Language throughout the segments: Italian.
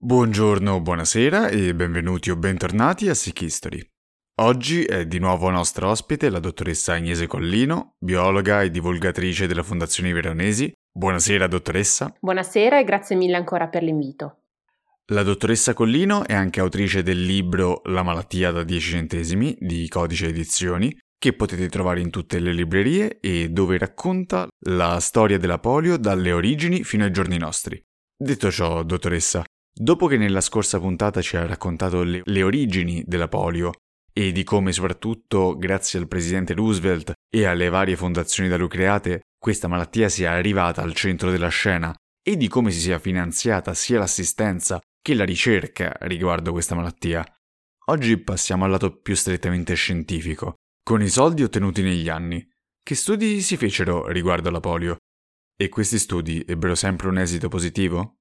Buongiorno, buonasera e benvenuti o bentornati a Sick History. Oggi è di nuovo nostra ospite la dottoressa Agnese Collino, biologa e divulgatrice della Fondazione Veronesi. Buonasera dottoressa. Buonasera e grazie mille ancora per l'invito. La dottoressa Collino è anche autrice del libro La malattia da 10 centesimi di Codice Edizioni, che potete trovare in tutte le librerie e dove racconta la storia della polio dalle origini fino ai giorni nostri. Detto ciò, dottoressa, Dopo che nella scorsa puntata ci ha raccontato le, le, origini della polio e di come soprattutto grazie al presidente Roosevelt e alle varie fondazioni da lui create questa malattia sia arrivata al centro della scena e di come si sia finanziata sia l'assistenza che la ricerca riguardo questa malattia, oggi passiamo al lato più strettamente scientifico, con i soldi ottenuti negli anni. Che studi si fecero riguardo alla polio? E questi studi ebbero sempre un esito positivo?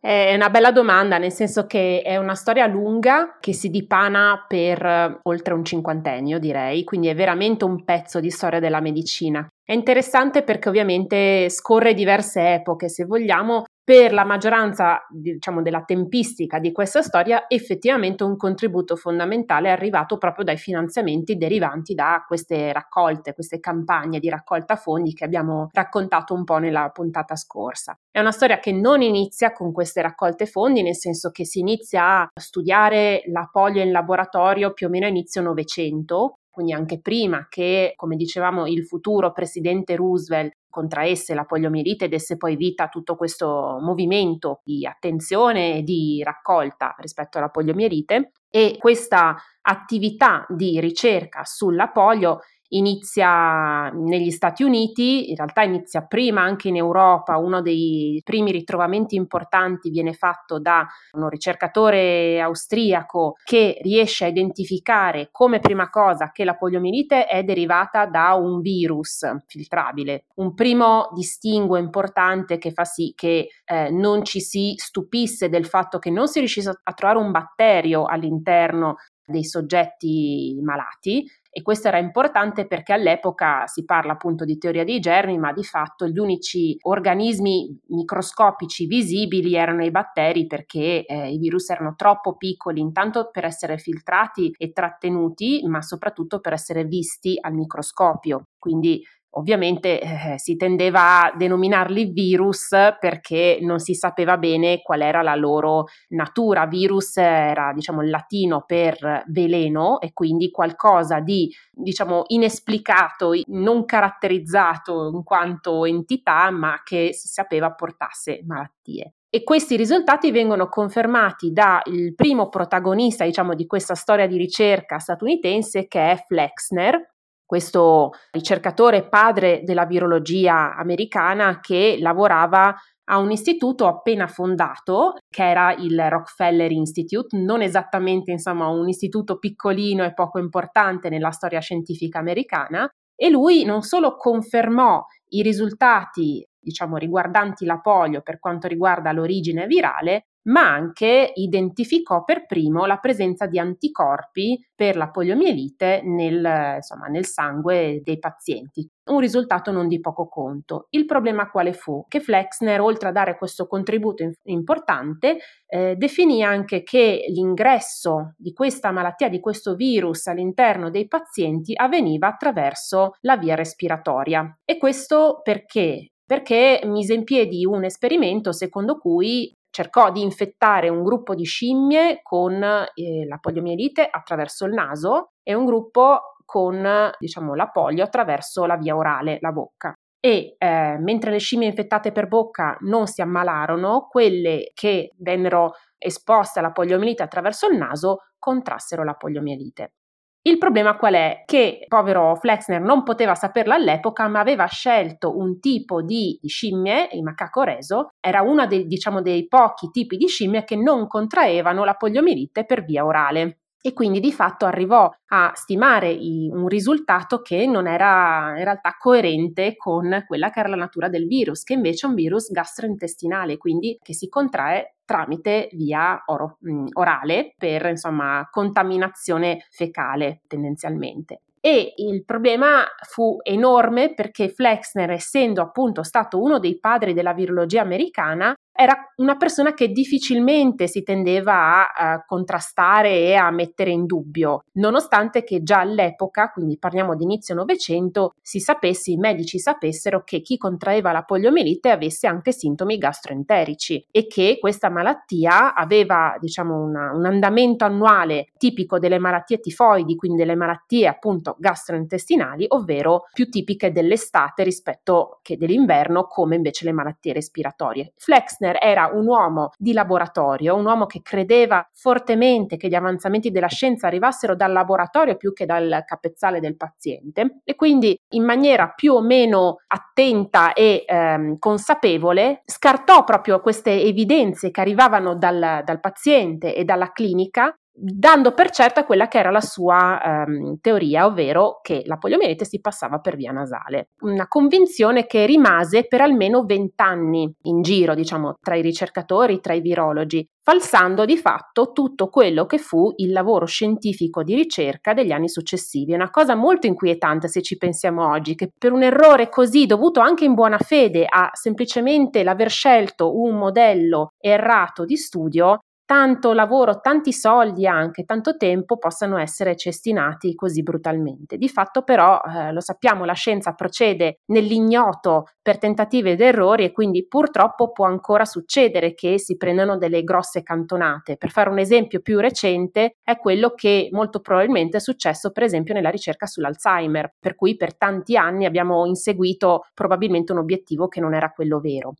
È una bella domanda, nel senso che è una storia lunga che si dipana per eh, oltre un cinquantennio, direi, quindi è veramente un pezzo di storia della medicina. È interessante perché ovviamente scorre diverse epoche, se vogliamo, per la maggioranza diciamo, della tempistica di questa storia effettivamente un contributo fondamentale è arrivato proprio dai finanziamenti derivanti da queste raccolte, queste campagne di raccolta fondi che abbiamo raccontato un po' nella puntata scorsa. È una storia che non inizia con queste raccolte fondi, nel senso che si inizia a studiare la polio in laboratorio più o meno a inizio Novecento, quindi anche prima che, come dicevamo, il futuro presidente Roosevelt contraesse la poliomielite desse poi vita a tutto questo movimento di attenzione e di raccolta rispetto alla poliomielite. E questa attività di ricerca sulla polio inizia negli Stati Uniti, in realtà inizia prima anche in Europa, uno dei primi ritrovamenti importanti viene fatto da un ricercatore austriaco che riesce a identificare come prima cosa che la poliomielite è derivata da un virus filtrabile. Un primo distinguo importante che fa sì che eh, non ci si stupisse del fatto che non si riuscisse a trovare un batterio all'interno dei soggetti malati e questo era importante perché all'epoca si parla appunto di teoria dei germi, ma di fatto gli unici organismi microscopici visibili erano i batteri perché eh, i virus erano troppo piccoli intanto per essere filtrati e trattenuti, ma soprattutto per essere visti al microscopio. Quindi Ovviamente eh, si tendeva a denominarli virus perché non si sapeva bene qual era la loro natura. Virus era, diciamo, il latino per veleno e quindi qualcosa di, diciamo, inesplicato, non caratterizzato in quanto entità, ma che si sapeva portasse malattie. E questi risultati vengono confermati dal primo protagonista, diciamo, di questa storia di ricerca statunitense che è Flexner, questo ricercatore padre della virologia americana che lavorava a un istituto appena fondato che era il Rockefeller Institute, non esattamente insomma un istituto piccolino e poco importante nella storia scientifica americana. E lui non solo confermò i risultati diciamo riguardanti la polio per quanto riguarda l'origine virale, ma anche identificò per primo la presenza di anticorpi per la poliomielite nel, insomma, nel sangue dei pazienti. Un risultato non di poco conto. Il problema quale fu? Che Flexner, oltre a dare questo contributo importante, eh, definì anche che l'ingresso di questa malattia, di questo virus all'interno dei pazienti avveniva attraverso la via respiratoria. E questo perché? perché mise in piedi un esperimento secondo cui cercò di infettare un gruppo di scimmie con eh, la poliomielite attraverso il naso e un gruppo con diciamo, la polio attraverso la via orale, la bocca. E eh, mentre le scimmie infettate per bocca non si ammalarono, quelle che vennero esposte alla poliomielite attraverso il naso contrassero la poliomielite. Il problema qual è? Che povero Flexner non poteva saperlo all'epoca, ma aveva scelto un tipo di scimmie, il macaco reso, era uno dei, diciamo, dei pochi tipi di scimmie che non contraevano la poliomielite per via orale e quindi di fatto arrivò a stimare i, un risultato che non era in realtà coerente con quella che era la natura del virus, che invece è un virus gastrointestinale, quindi che si contrae tramite via oro, mh, mm, orale per insomma contaminazione fecale tendenzialmente. E il problema fu enorme perché Flexner, essendo appunto stato uno dei padri della virologia americana, era una persona che difficilmente si tendeva a, a, contrastare e a mettere in dubbio, nonostante che già all'epoca, quindi parliamo di inizio Novecento, si sapesse, i medici sapessero che chi contraeva la poliomielite avesse anche sintomi gastroenterici e che questa malattia aveva, diciamo, una, un andamento annuale tipico delle malattie tifoidi, quindi delle malattie appunto gastrointestinali, ovvero più tipiche dell'estate rispetto che dell'inverno, come invece le malattie respiratorie. Flexner Wagner era un uomo di laboratorio, un uomo che credeva fortemente che gli avanzamenti della scienza arrivassero dal laboratorio più che dal capezzale del paziente e quindi in maniera più o meno attenta e ehm, consapevole scartò proprio queste evidenze che arrivavano dal, dal paziente e dalla clinica dando per certa quella che era la sua ehm, teoria, ovvero che la poliomielite si passava per via nasale. Una convinzione che rimase per almeno vent'anni in giro, diciamo, tra i ricercatori, tra i virologi, falsando di fatto tutto quello che fu il lavoro scientifico di ricerca degli anni successivi. È una cosa molto inquietante se ci pensiamo oggi, che per un errore così dovuto anche in buona fede a semplicemente l'aver scelto un modello errato di studio, tanto lavoro, tanti soldi anche, tanto tempo possano essere cestinati così brutalmente. Di fatto però, eh, lo sappiamo, la scienza procede nell'ignoto per tentativi ed errori e quindi purtroppo può ancora succedere che si prendano delle grosse cantonate. Per fare un esempio più recente è quello che molto probabilmente è successo per esempio nella ricerca sull'Alzheimer, per cui per tanti anni abbiamo inseguito probabilmente un obiettivo che non era quello vero.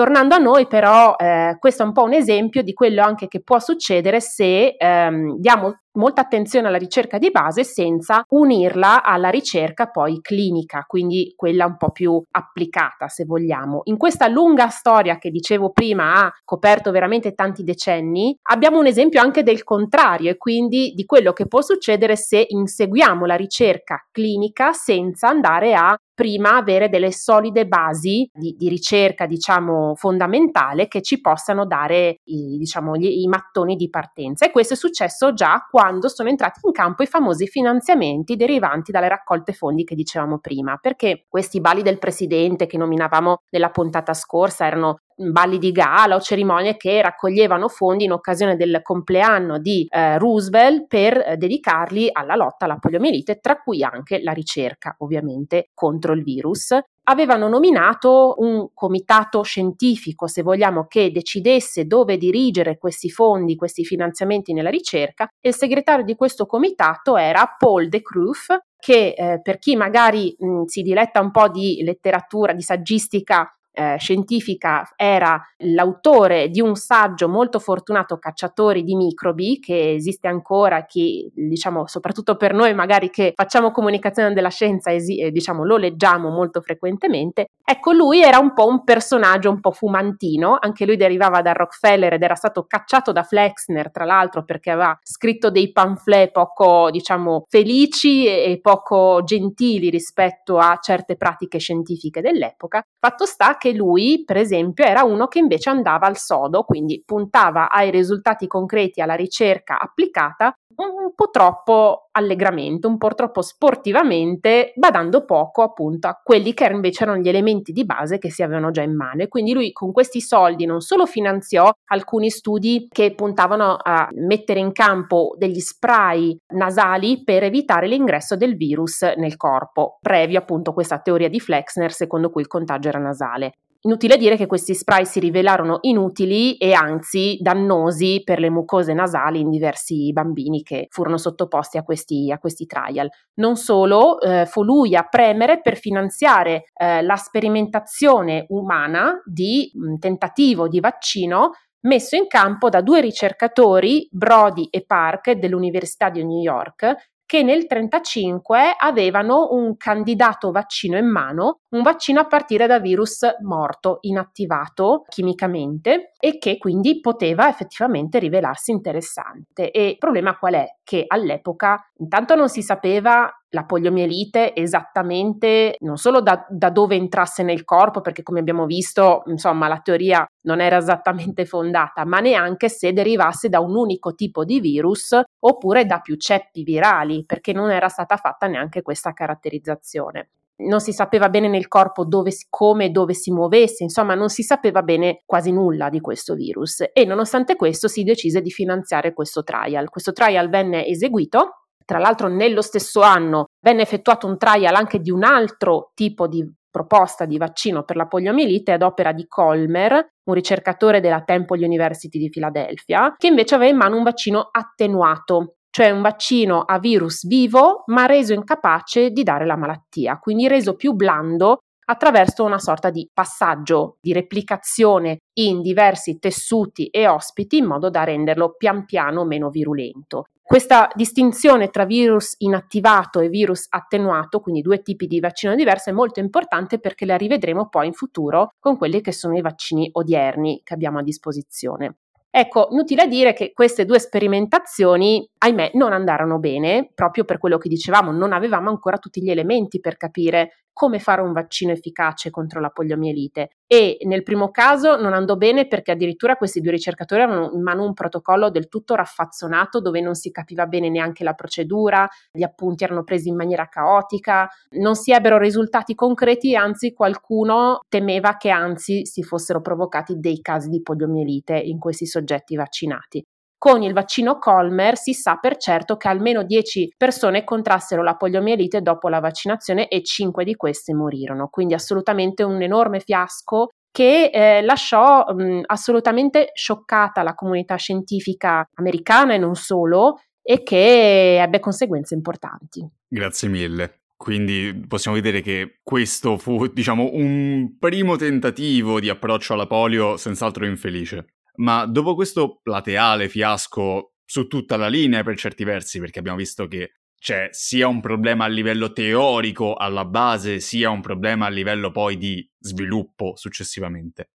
Tornando a noi però, eh, questo è un po' un esempio di quello anche che può succedere se ehm, diamo molta attenzione alla ricerca di base senza unirla alla ricerca poi clinica, quindi quella un po' più applicata se vogliamo. In questa lunga storia che dicevo prima ha coperto veramente tanti decenni, abbiamo un esempio anche del contrario e quindi di quello che può succedere se inseguiamo la ricerca clinica senza andare a prima avere delle solide basi di, di ricerca, diciamo, fondamentale che ci possano dare i, diciamo, gli, i mattoni di partenza. E questo è successo già quando sono entrati in campo i famosi finanziamenti derivanti dalle raccolte fondi che dicevamo prima, perché questi bali del presidente che nominavamo nella puntata scorsa erano balli di gala o cerimonie che raccoglievano fondi in occasione del compleanno di eh, Roosevelt per eh, dedicarli alla lotta alla poliomielite, tra cui anche la ricerca ovviamente contro il virus. Avevano nominato un comitato scientifico, se vogliamo, che decidesse dove dirigere questi fondi, questi finanziamenti nella ricerca e il segretario di questo comitato era Paul de Kruff, che eh, per chi magari mh, si diletta un po' di letteratura, di saggistica eh, scientifica era l'autore di un saggio molto fortunato Cacciatori di microbi che esiste ancora che diciamo soprattutto per noi magari che facciamo comunicazione della scienza esi- eh, diciamo lo leggiamo molto frequentemente. Ecco lui era un po' un personaggio un po' fumantino anche lui derivava da Rockefeller ed era stato cacciato da Flexner tra l'altro perché aveva scritto dei pamphlet poco diciamo felici e poco gentili rispetto a certe pratiche scientifiche dell'epoca. Fatto sta che lui, per esempio, era uno che invece andava al sodo, quindi puntava ai risultati concreti, alla ricerca applicata, un po' troppo allegramente, un po' troppo sportivamente, badando poco appunto a quelli che invece erano gli elementi di base che si avevano già in mano. E quindi lui con questi soldi non solo finanziò alcuni studi che puntavano a mettere in campo degli spray nasali per evitare l'ingresso del virus nel corpo, previo appunto questa teoria di Flexner secondo cui il contagio era nasale. Inutile dire che questi spray si rivelarono inutili e anzi dannosi per le mucose nasali in diversi bambini che furono sottoposti a questi, a questi trial. Non solo, eh, fu lui a premere per finanziare eh, la sperimentazione umana di un tentativo di vaccino messo in campo da due ricercatori, Brody e Park, dell'Università di New York, che nel 1935 avevano un candidato vaccino in mano, un vaccino a partire da virus morto, inattivato chimicamente e che quindi poteva effettivamente rivelarsi interessante. E il problema qual è? Che all'epoca intanto non si sapeva la poliomielite esattamente non solo da, da, dove entrasse nel corpo, perché come abbiamo visto, insomma, la teoria non era esattamente fondata, ma neanche se derivasse da un unico tipo di virus oppure da più ceppi virali, perché non era stata fatta neanche questa caratterizzazione. non si sapeva bene nel corpo dove, come e dove si muovesse, insomma non si sapeva bene quasi nulla di questo virus e nonostante questo si decise di finanziare questo trial. Questo trial venne eseguito tra l'altro nello stesso anno venne effettuato un trial anche di un altro tipo di proposta di vaccino per la poliomielite ad opera di Colmer, un ricercatore della Temple University di Filadelfia, che invece aveva in mano un vaccino attenuato, cioè un vaccino a virus vivo ma reso incapace di dare la malattia, quindi reso più blando attraverso una sorta di passaggio di replicazione in diversi tessuti e ospiti in modo da renderlo pian piano meno virulento. Questa distinzione tra virus inattivato e virus attenuato, quindi due tipi di vaccino diversi, è molto importante perché la rivedremo poi in futuro con quelli che sono i vaccini odierni che abbiamo a disposizione. Ecco, inutile dire che queste due sperimentazioni, ahimè, non andarono bene, proprio per quello che dicevamo, non avevamo ancora tutti gli elementi per capire come fare un vaccino efficace contro la poliomielite. E nel primo caso non andò bene perché addirittura questi due ricercatori avevano in mano un protocollo del tutto raffazzonato dove non si capiva bene neanche la procedura, gli appunti erano presi in maniera caotica, non si ebbero risultati concreti anzi qualcuno temeva che anzi si fossero provocati dei casi di poliomielite in questi soggetti vaccinati. Con il vaccino Colmer si sa per certo che almeno 10 persone contrassero la poliomielite dopo la vaccinazione e 5 di queste morirono, quindi assolutamente un enorme fiasco che eh, lasciò mh, assolutamente scioccata la comunità scientifica americana e non solo e che ebbe conseguenze importanti. Grazie mille. Quindi possiamo vedere che questo fu, diciamo, un primo tentativo di approccio alla polio senz'altro infelice. Ma dopo questo plateale fiasco su tutta la linea per certi versi, perché abbiamo visto che c'è sia un problema a livello teorico alla base, sia un problema a livello poi di sviluppo successivamente.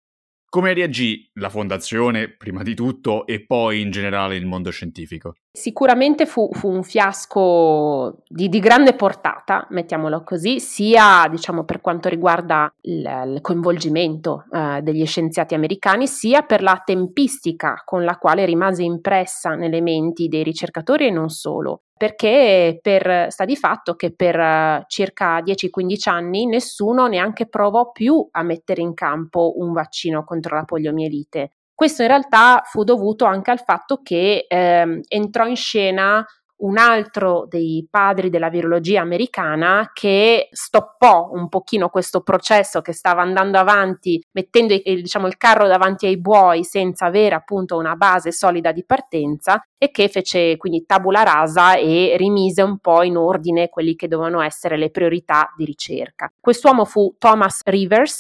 Come reagì la fondazione, prima di tutto, e poi in generale il mondo scientifico? Sicuramente fu, fu un fiasco di, di, grande portata, mettiamolo così, sia diciamo, per quanto riguarda il, il coinvolgimento eh, degli scienziati americani, sia per la tempistica con la quale rimase impressa nelle menti dei ricercatori e non solo perché per, sta di fatto che per uh, circa 10-15 anni nessuno neanche provò più a mettere in campo un vaccino contro la poliomielite. Questo in realtà fu dovuto anche al fatto che eh, entrò in scena un altro dei padri della virologia americana che stoppò un pochino questo processo che stava andando avanti mettendo il, diciamo, il carro davanti ai buoi senza avere appunto una base solida di partenza e che fece quindi tabula rasa e rimise un po' in ordine quelli che dovevano essere le priorità di ricerca. Quest'uomo fu Thomas Rivers,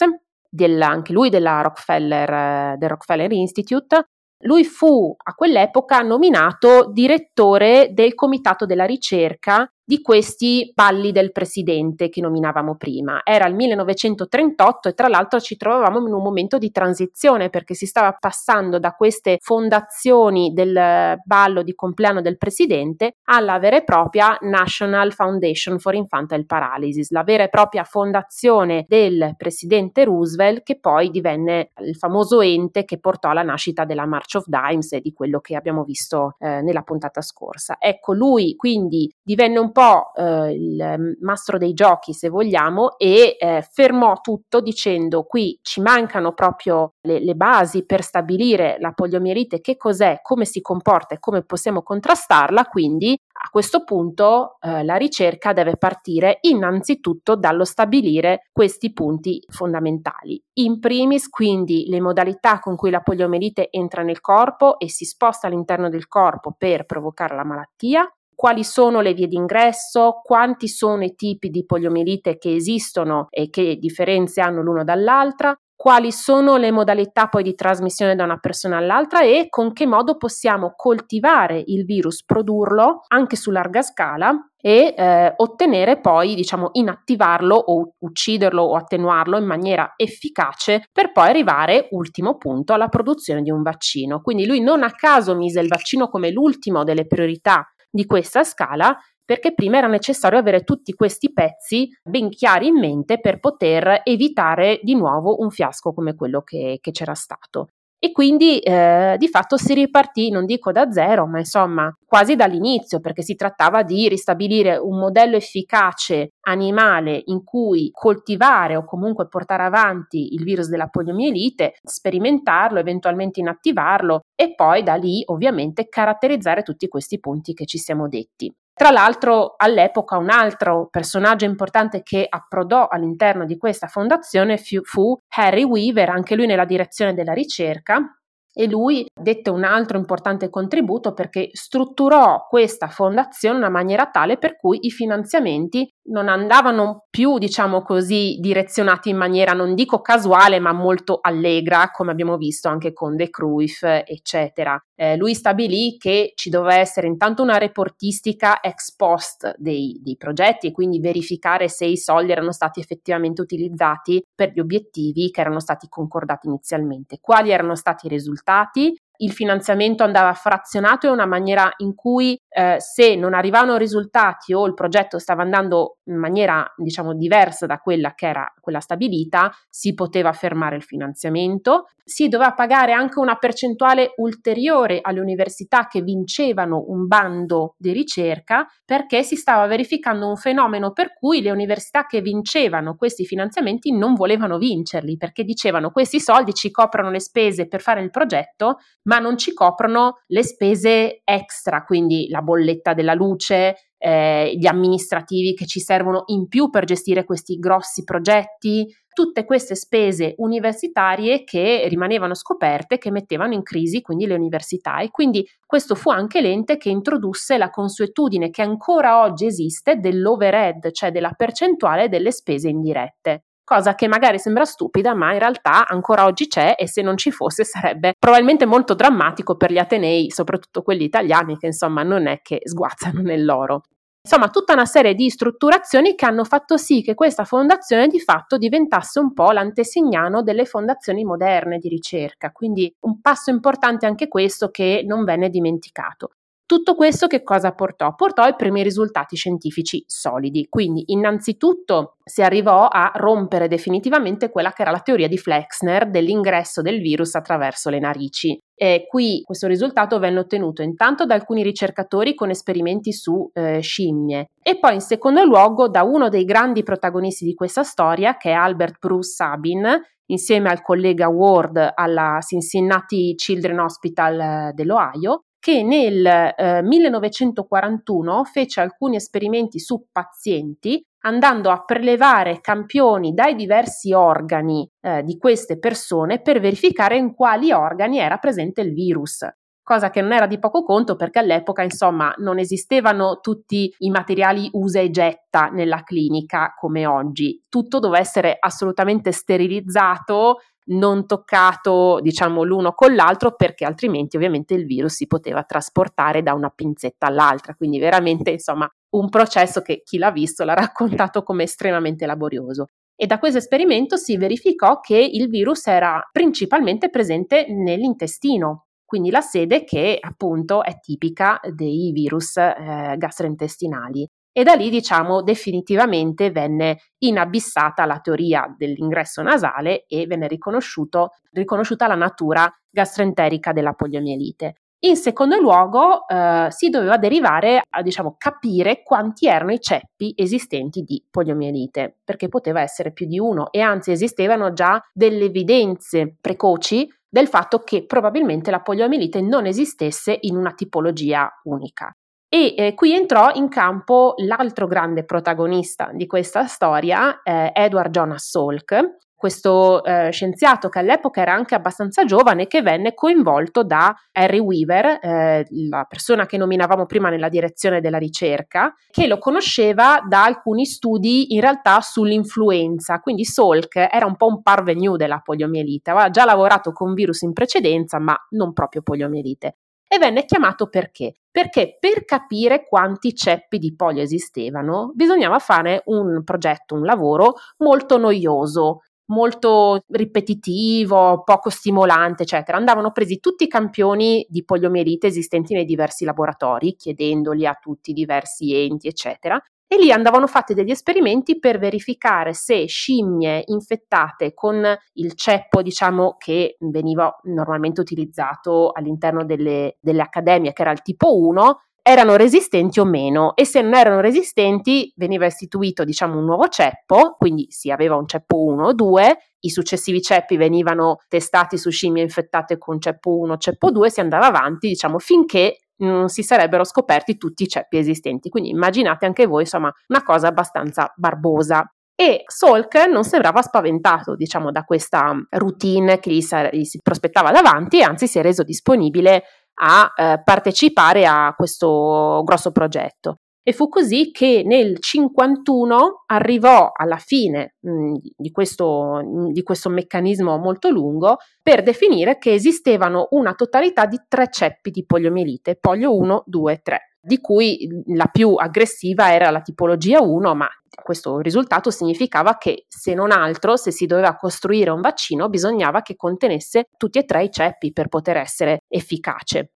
del, anche lui della Rockefeller, del Rockefeller Institute, lui fu a quell'epoca nominato direttore del Comitato della ricerca di questi balli del presidente che nominavamo prima. Era il 1938 e tra l'altro ci trovavamo in un momento di transizione perché si stava passando da queste fondazioni del ballo di compleanno del presidente alla vera e propria National Foundation for Infantile Paralysis, la vera e propria fondazione del presidente Roosevelt che poi divenne il famoso ente che portò alla nascita della March of Dimes e di quello che abbiamo visto eh, nella puntata scorsa. Ecco, lui quindi divenne un po' po' eh, il mastro dei giochi, se vogliamo, e eh, fermò tutto dicendo qui ci mancano proprio le, le, basi per stabilire la poliomielite, che cos'è, come si comporta e come possiamo contrastarla, quindi a questo punto eh, la ricerca deve partire innanzitutto dallo stabilire questi punti fondamentali. In primis, quindi, le modalità con cui la poliomielite entra nel corpo e si sposta all'interno del corpo per provocare la malattia, quali sono le vie d'ingresso, quanti sono i tipi di poliomielite che esistono e che differenze hanno l'uno dall'altra, quali sono le modalità poi di trasmissione da una persona all'altra e con che modo possiamo coltivare il virus, produrlo anche su larga scala e eh, ottenere poi, diciamo, inattivarlo o ucciderlo o attenuarlo in maniera efficace per poi arrivare, ultimo punto, alla produzione di un vaccino. Quindi lui non a caso mise il vaccino come l'ultimo delle priorità di questa scala perché prima era necessario avere tutti questi pezzi ben chiari in mente per poter evitare di nuovo un fiasco come quello che, che c'era stato. E quindi eh, di fatto si ripartì, non dico da zero, ma insomma quasi dall'inizio, perché si trattava di ristabilire un modello efficace animale in cui coltivare o comunque portare avanti il virus della poliomielite, sperimentarlo, eventualmente inattivarlo e poi da lì ovviamente caratterizzare tutti questi punti che ci siamo detti. Tra l'altro all'epoca un altro personaggio importante che approdò all'interno di questa fondazione fu, Harry Weaver, anche lui nella direzione della ricerca, e lui dette un altro importante contributo perché strutturò questa fondazione in una maniera tale per cui i finanziamenti non andavano più, diciamo così, direzionati in maniera non dico casuale, ma molto allegra, come abbiamo visto anche con De Cruyff, eccetera. Eh, lui stabilì che ci doveva essere intanto una reportistica ex post dei, dei progetti e quindi verificare se i soldi erano stati effettivamente utilizzati per gli obiettivi che erano stati concordati inizialmente, quali erano stati i risultati risultati il finanziamento andava frazionato in una maniera in cui eh, se non arrivavano risultati o il progetto stava andando in maniera diciamo diversa da quella che era quella stabilita, si poteva fermare il finanziamento, si doveva pagare anche una percentuale ulteriore alle università che vincevano un bando di ricerca perché si stava verificando un fenomeno per cui le università che vincevano questi finanziamenti non volevano vincerli perché dicevano questi soldi ci coprono le spese per fare il progetto, ma non ci coprono le spese extra, quindi la bolletta della luce, eh, gli amministrativi che ci servono in più per gestire questi grossi progetti, tutte queste spese universitarie che rimanevano scoperte, che mettevano in crisi quindi le università. E quindi questo fu anche l'ente che introdusse la consuetudine che ancora oggi esiste dell'overhead, cioè della percentuale delle spese indirette cosa che magari sembra stupida, ma in realtà ancora oggi c'è e se non ci fosse sarebbe probabilmente molto drammatico per gli Atenei, soprattutto quelli italiani, che insomma non è che sguazzano nell'oro. Insomma, tutta una serie di strutturazioni che hanno fatto sì che questa fondazione di fatto diventasse un po' l'antesignano delle fondazioni moderne di ricerca, quindi un passo importante anche questo che non venne dimenticato. Tutto questo che cosa portò? Portò ai primi risultati scientifici solidi. Quindi, innanzitutto si arrivò a rompere definitivamente quella che era la teoria di Flexner dell'ingresso del virus attraverso le narici. E qui questo risultato venne ottenuto intanto da alcuni ricercatori con esperimenti su eh, scimmie e poi in secondo luogo da uno dei grandi protagonisti di questa storia che è Albert Bruce Sabin insieme al collega Ward alla Cincinnati Children Hospital eh, dell'Ohio che nel eh, 1941 fece alcuni esperimenti su pazienti andando a prelevare campioni dai diversi organi eh, di queste persone per verificare in quali organi era presente il virus. Cosa che non era di poco conto perché all'epoca, insomma, non esistevano tutti i materiali usa e getta nella clinica come oggi. Tutto doveva essere assolutamente sterilizzato, non toccato diciamo l'uno con l'altro perché altrimenti ovviamente il virus si poteva trasportare da una pinzetta all'altra. Quindi veramente insomma un processo che chi l'ha visto l'ha raccontato come estremamente laborioso. E da questo esperimento si verificò che il virus era principalmente presente nell'intestino quindi la sede che appunto è tipica dei virus eh, gastrointestinali e da lì diciamo definitivamente venne inabissata la teoria dell'ingresso nasale e venne riconosciuta la natura gastroenterica della poliomielite. In secondo luogo eh, si doveva derivare a diciamo, capire quanti erano i ceppi esistenti di poliomielite, perché poteva essere più di uno e anzi esistevano già delle evidenze precoci del fatto che probabilmente la poliomielite non esistesse in una tipologia unica. E eh, qui entrò in campo l'altro grande protagonista di questa storia, eh, Edward Jonas Salk, questo eh, scienziato che all'epoca era anche abbastanza giovane che venne coinvolto da Harry Weaver, eh, la persona che nominavamo prima nella direzione della ricerca, che lo conosceva da alcuni studi in realtà sull'influenza, quindi Salk era un po' un parvenu della poliomielite, aveva già lavorato con virus in precedenza ma non proprio poliomielite e venne chiamato perché? Perché per capire quanti ceppi di polio esistevano bisognava fare un progetto, un lavoro molto noioso, molto ripetitivo, poco stimolante, eccetera. Andavano presi tutti i campioni di poliomielite esistenti nei diversi laboratori, chiedendoli a tutti i diversi enti, eccetera, e lì andavano fatti degli esperimenti per verificare se scimmie infettate con il ceppo, diciamo, che veniva normalmente utilizzato all'interno delle, delle accademie, che era il tipo 1, erano resistenti o meno. E se non erano resistenti veniva istituito diciamo un nuovo ceppo, quindi si aveva un ceppo 1 o 2, i successivi ceppi venivano testati su scimmie infettate con ceppo 1 o ceppo 2, si andava avanti diciamo finché non si sarebbero scoperti tutti i ceppi esistenti. Quindi immaginate anche voi, insomma, una cosa abbastanza barbosa. E Salk non sembrava spaventato, diciamo, da questa routine che gli, sare- gli si prospettava davanti e anzi si è reso disponibile a eh, partecipare a questo grosso progetto. E fu così che nel 51 arrivò alla fine mh, di, questo, di questo meccanismo molto lungo per definire che esistevano una totalità di tre ceppi di poliomielite, polio 1, 2, 3 di cui la più aggressiva era la tipologia 1, ma questo risultato significava che se non altro, se si doveva costruire un vaccino, bisognava che contenesse tutti e tre i ceppi per poter essere efficace.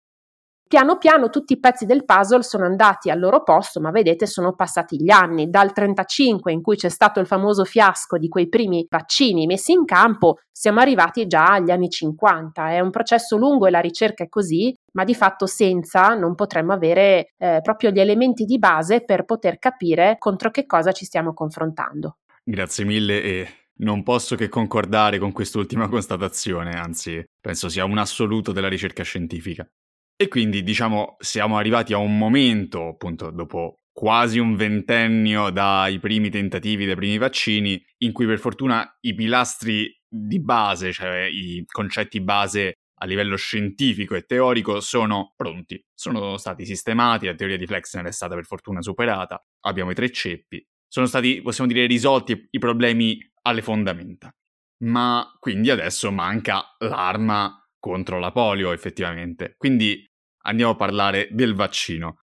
Piano piano tutti i pezzi del puzzle sono andati al loro posto, ma vedete sono passati gli anni, dal 35 in cui c'è stato il famoso fiasco di quei primi vaccini messi in campo, siamo arrivati già agli anni 50. È un processo lungo e la ricerca è così, ma di fatto senza non potremmo avere eh, proprio gli elementi di base per poter capire contro che cosa ci stiamo confrontando. Grazie mille e non posso che concordare con quest'ultima constatazione, anzi penso sia un assoluto della ricerca scientifica. E quindi, diciamo, siamo arrivati a un momento, appunto, dopo quasi un ventennio dai primi tentativi, dai primi vaccini, in cui per fortuna i pilastri di base, cioè i concetti base a livello scientifico e teorico, sono pronti, sono stati sistemati, la teoria di Flexner è stata per fortuna superata, abbiamo i tre ceppi, sono stati, possiamo dire, risolti i problemi alle fondamenta. Ma quindi adesso manca l'arma contro la polio, effettivamente. Quindi andiamo a parlare del vaccino.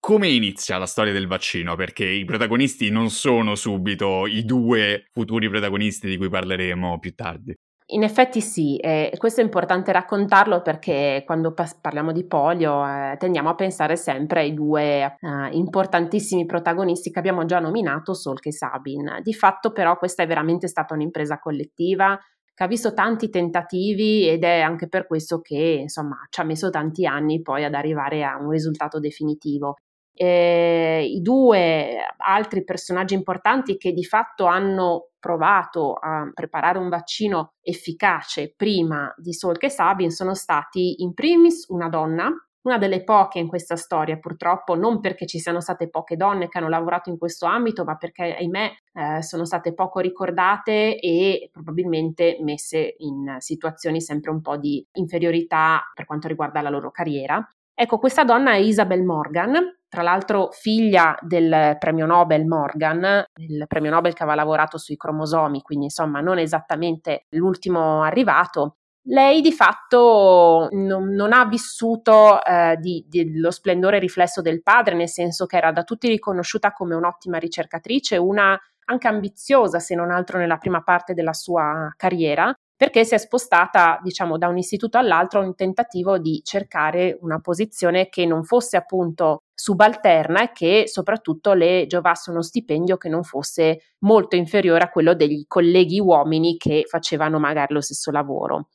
Come inizia la storia del vaccino? Perché i protagonisti non sono subito i due futuri protagonisti di cui parleremo più tardi. In effetti sì, e questo è importante raccontarlo perché quando parliamo di polio eh, tendiamo a pensare sempre ai due eh, importantissimi protagonisti che abbiamo già nominato, Solk e Sabin. Di fatto però questa è veramente stata un'impresa collettiva, che ha visto tanti tentativi ed è anche per questo che insomma ci ha messo tanti anni poi ad arrivare a un risultato definitivo. Eh, I due altri personaggi importanti che di fatto hanno provato a preparare un vaccino efficace prima di Solk e Sabin sono stati in primis una donna una delle poche in questa storia, purtroppo, non perché ci siano state poche donne che hanno lavorato in questo ambito, ma perché, ahimè, eh, sono state poco ricordate e probabilmente messe in situazioni sempre un po' di inferiorità per quanto riguarda la loro carriera. Ecco, questa donna è Isabel Morgan, tra l'altro figlia del premio Nobel Morgan, il premio Nobel che aveva lavorato sui cromosomi, quindi insomma non esattamente l'ultimo arrivato, lei di fatto non, non ha vissuto eh, di, di, lo splendore riflesso del padre, nel senso che era da tutti riconosciuta come un'ottima ricercatrice, una anche ambiziosa, se non altro nella prima parte della sua carriera, perché si è spostata, diciamo, da un istituto all'altro in tentativo di cercare una posizione che non fosse appunto subalterna e che soprattutto le giovasse uno stipendio che non fosse molto inferiore a quello degli colleghi uomini che facevano magari lo stesso lavoro.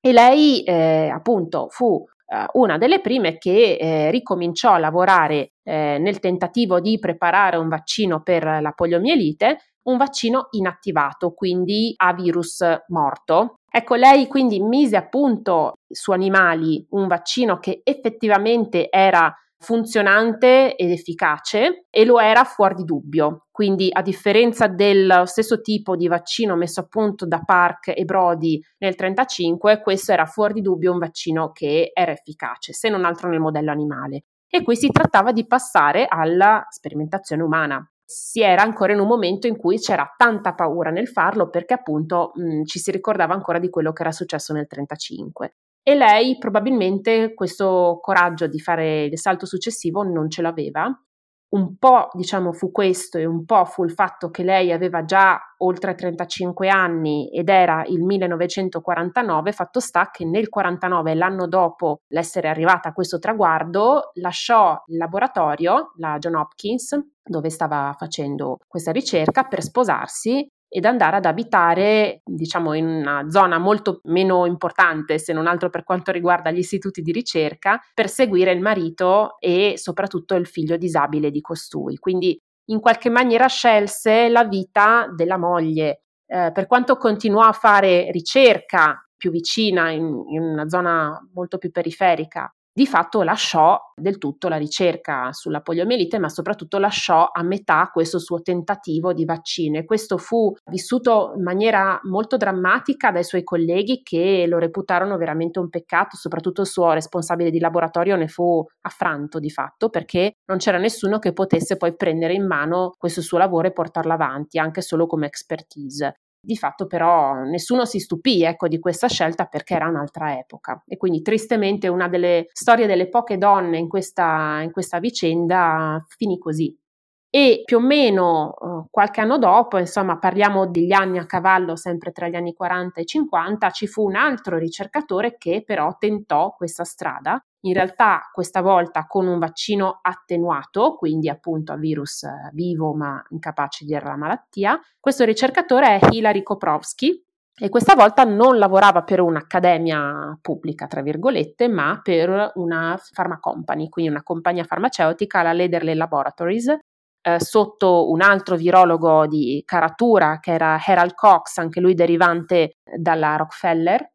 E lei eh, appunto fu eh, una delle prime che eh, ricominciò a lavorare eh, nel tentativo di preparare un vaccino per la poliomielite, un vaccino inattivato, quindi a virus morto. Ecco, lei quindi mise appunto su animali un vaccino che effettivamente era funzionante ed efficace e lo era fuori di dubbio. Quindi, a differenza del stesso tipo di vaccino messo a punto da Park e Brody nel 1935, questo era fuori di dubbio un vaccino che era efficace, se non altro nel modello animale. E qui si trattava di passare alla sperimentazione umana. Si era ancora in un momento in cui c'era tanta paura nel farlo perché appunto mh, ci si ricordava ancora di quello che era successo nel 1935 e lei probabilmente questo coraggio di fare il salto successivo non ce l'aveva. Un po' diciamo fu questo e un po' fu il fatto che lei aveva già oltre 35 anni ed era il 1949, fatto sta che nel 49, l'anno dopo l'essere arrivata a questo traguardo, lasciò il laboratorio, la John Hopkins, dove stava facendo questa ricerca per sposarsi ed andare ad abitare, diciamo, in una zona molto meno importante, se non altro per quanto riguarda gli istituti di ricerca, per seguire il marito e soprattutto il figlio disabile di costui. Quindi in qualche maniera scelse la vita della moglie. Eh, per quanto continuò a fare ricerca più vicina, in, in una zona molto più periferica, di fatto lasciò del tutto la ricerca sulla poliomielite, ma soprattutto lasciò a metà questo suo tentativo di vaccino e questo fu vissuto in maniera molto drammatica dai suoi colleghi che lo reputarono veramente un peccato, soprattutto il suo responsabile di laboratorio ne fu affranto di fatto perché non c'era nessuno che potesse poi prendere in mano questo suo lavoro e portarlo avanti anche solo come expertise. Di fatto però nessuno si stupì ecco, di questa scelta perché era un'altra epoca e quindi tristemente una delle storie delle poche donne in questa, in questa vicenda finì così. E più o meno uh, qualche anno dopo, insomma parliamo degli anni a cavallo sempre tra gli anni 40 e 50, ci fu un altro ricercatore che però tentò questa strada in realtà questa volta con un vaccino attenuato, quindi appunto a virus eh, vivo ma incapace di dare la malattia. Questo ricercatore è Hilary Koprowski e questa volta non lavorava per un'accademia pubblica, tra virgolette, ma per una pharma company, quindi una compagnia farmaceutica, la Lederley Laboratories, eh, sotto un altro virologo di caratura che era Harold Cox, anche lui derivante dalla Rockefeller,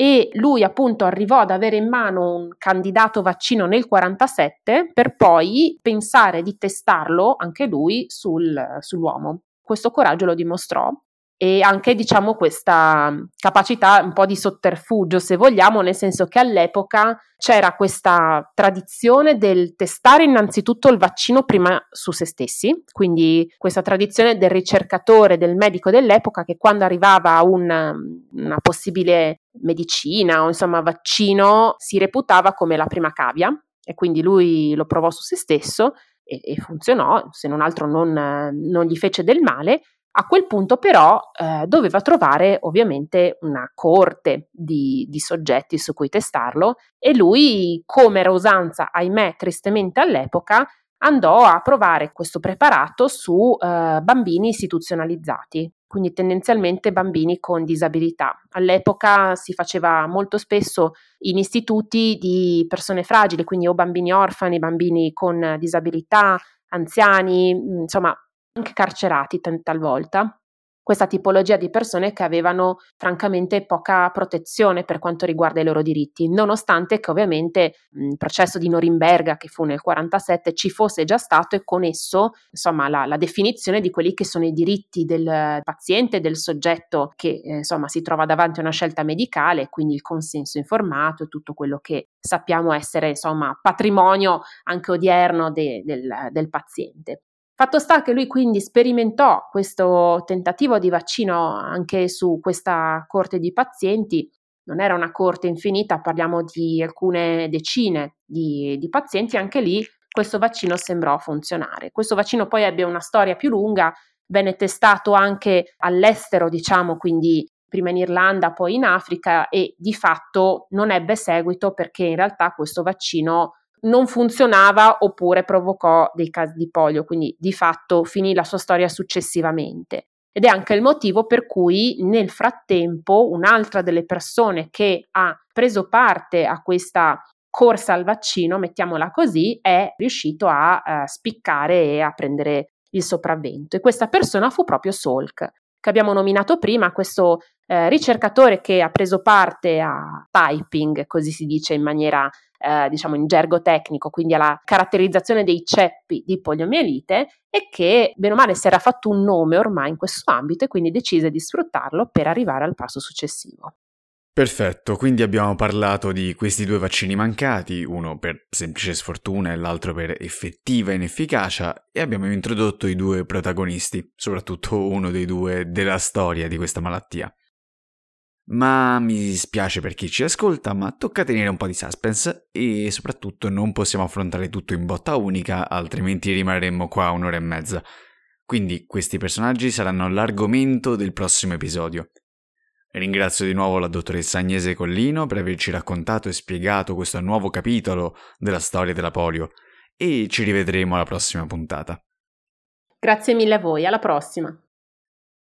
e lui appunto arrivò ad avere in mano un candidato vaccino nel 47 per poi pensare di testarlo anche lui sul, sull'uomo. Questo coraggio lo dimostrò e anche diciamo questa capacità un po' di sotterfugio se vogliamo nel senso che all'epoca c'era questa tradizione del testare innanzitutto il vaccino prima su se stessi quindi questa tradizione del ricercatore del medico dell'epoca che quando arrivava un, una possibile medicina o insomma vaccino si reputava come la prima cavia e quindi lui lo provò su se stesso e, e funzionò se non altro non, non gli fece del male a quel punto però eh, doveva trovare ovviamente una corte di, di, soggetti su cui testarlo e lui, come era usanza, ahimè, tristemente all'epoca, andò a provare questo preparato su eh, bambini istituzionalizzati, quindi tendenzialmente bambini con disabilità. All'epoca si faceva molto spesso in istituti di persone fragili, quindi o bambini orfani, bambini con disabilità, anziani, insomma anche carcerati talvolta questa tipologia di persone che avevano francamente poca protezione per quanto riguarda i loro diritti, nonostante che ovviamente il processo di Norimberga che fu nel 47 ci fosse già stato e con esso insomma la, la definizione di quelli che sono i diritti del paziente, del soggetto che eh, insomma si trova davanti a una scelta medicale, quindi il consenso informato e tutto quello che sappiamo essere insomma patrimonio anche odierno de, del, del paziente. Fatto sta che lui quindi sperimentò questo tentativo di vaccino anche su questa corte di pazienti. Non era una corte infinita, parliamo di alcune decine di, di pazienti, anche lì questo vaccino sembrò funzionare. Questo vaccino poi ebbe una storia più lunga, venne testato anche all'estero, diciamo, quindi prima in Irlanda, poi in Africa e di fatto non ebbe seguito perché in realtà questo vaccino non funzionava oppure provocò dei casi di polio, quindi di fatto finì la sua storia successivamente. Ed è anche il motivo per cui nel frattempo un'altra delle persone che ha preso parte a questa corsa al vaccino, mettiamola così, è riuscito a uh, spiccare e a prendere il sopravvento. E questa persona fu proprio Salk, che abbiamo nominato prima, questo eh, ricercatore che ha preso parte a typing, così si dice in maniera eh, diciamo in gergo tecnico, quindi alla caratterizzazione dei ceppi di poliomielite e che bene o male si era fatto un nome ormai in questo ambito e quindi decise di sfruttarlo per arrivare al passo successivo. Perfetto, quindi abbiamo parlato di questi due vaccini mancati, uno per semplice sfortuna e l'altro per effettiva inefficacia, e abbiamo introdotto i due protagonisti, soprattutto uno dei due della storia di questa malattia. Ma mi dispiace per chi ci ascolta, ma tocca tenere un po' di suspense e soprattutto non possiamo affrontare tutto in botta unica, altrimenti rimarremmo qua un'ora e mezza. Quindi questi personaggi saranno l'argomento del prossimo episodio. Ringrazio di nuovo la dottoressa Agnese Collino per averci raccontato e spiegato questo nuovo capitolo della storia della polio e ci rivedremo alla prossima puntata. Grazie mille a voi, alla prossima.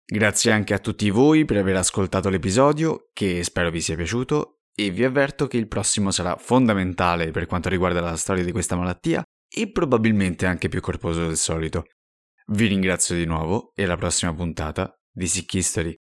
Grazie anche a tutti voi per aver ascoltato l'episodio, che spero vi sia piaciuto, e vi avverto che il prossimo sarà fondamentale per quanto riguarda la storia di questa malattia e probabilmente anche più corposo del solito. Vi ringrazio di nuovo e alla prossima puntata di Sick History.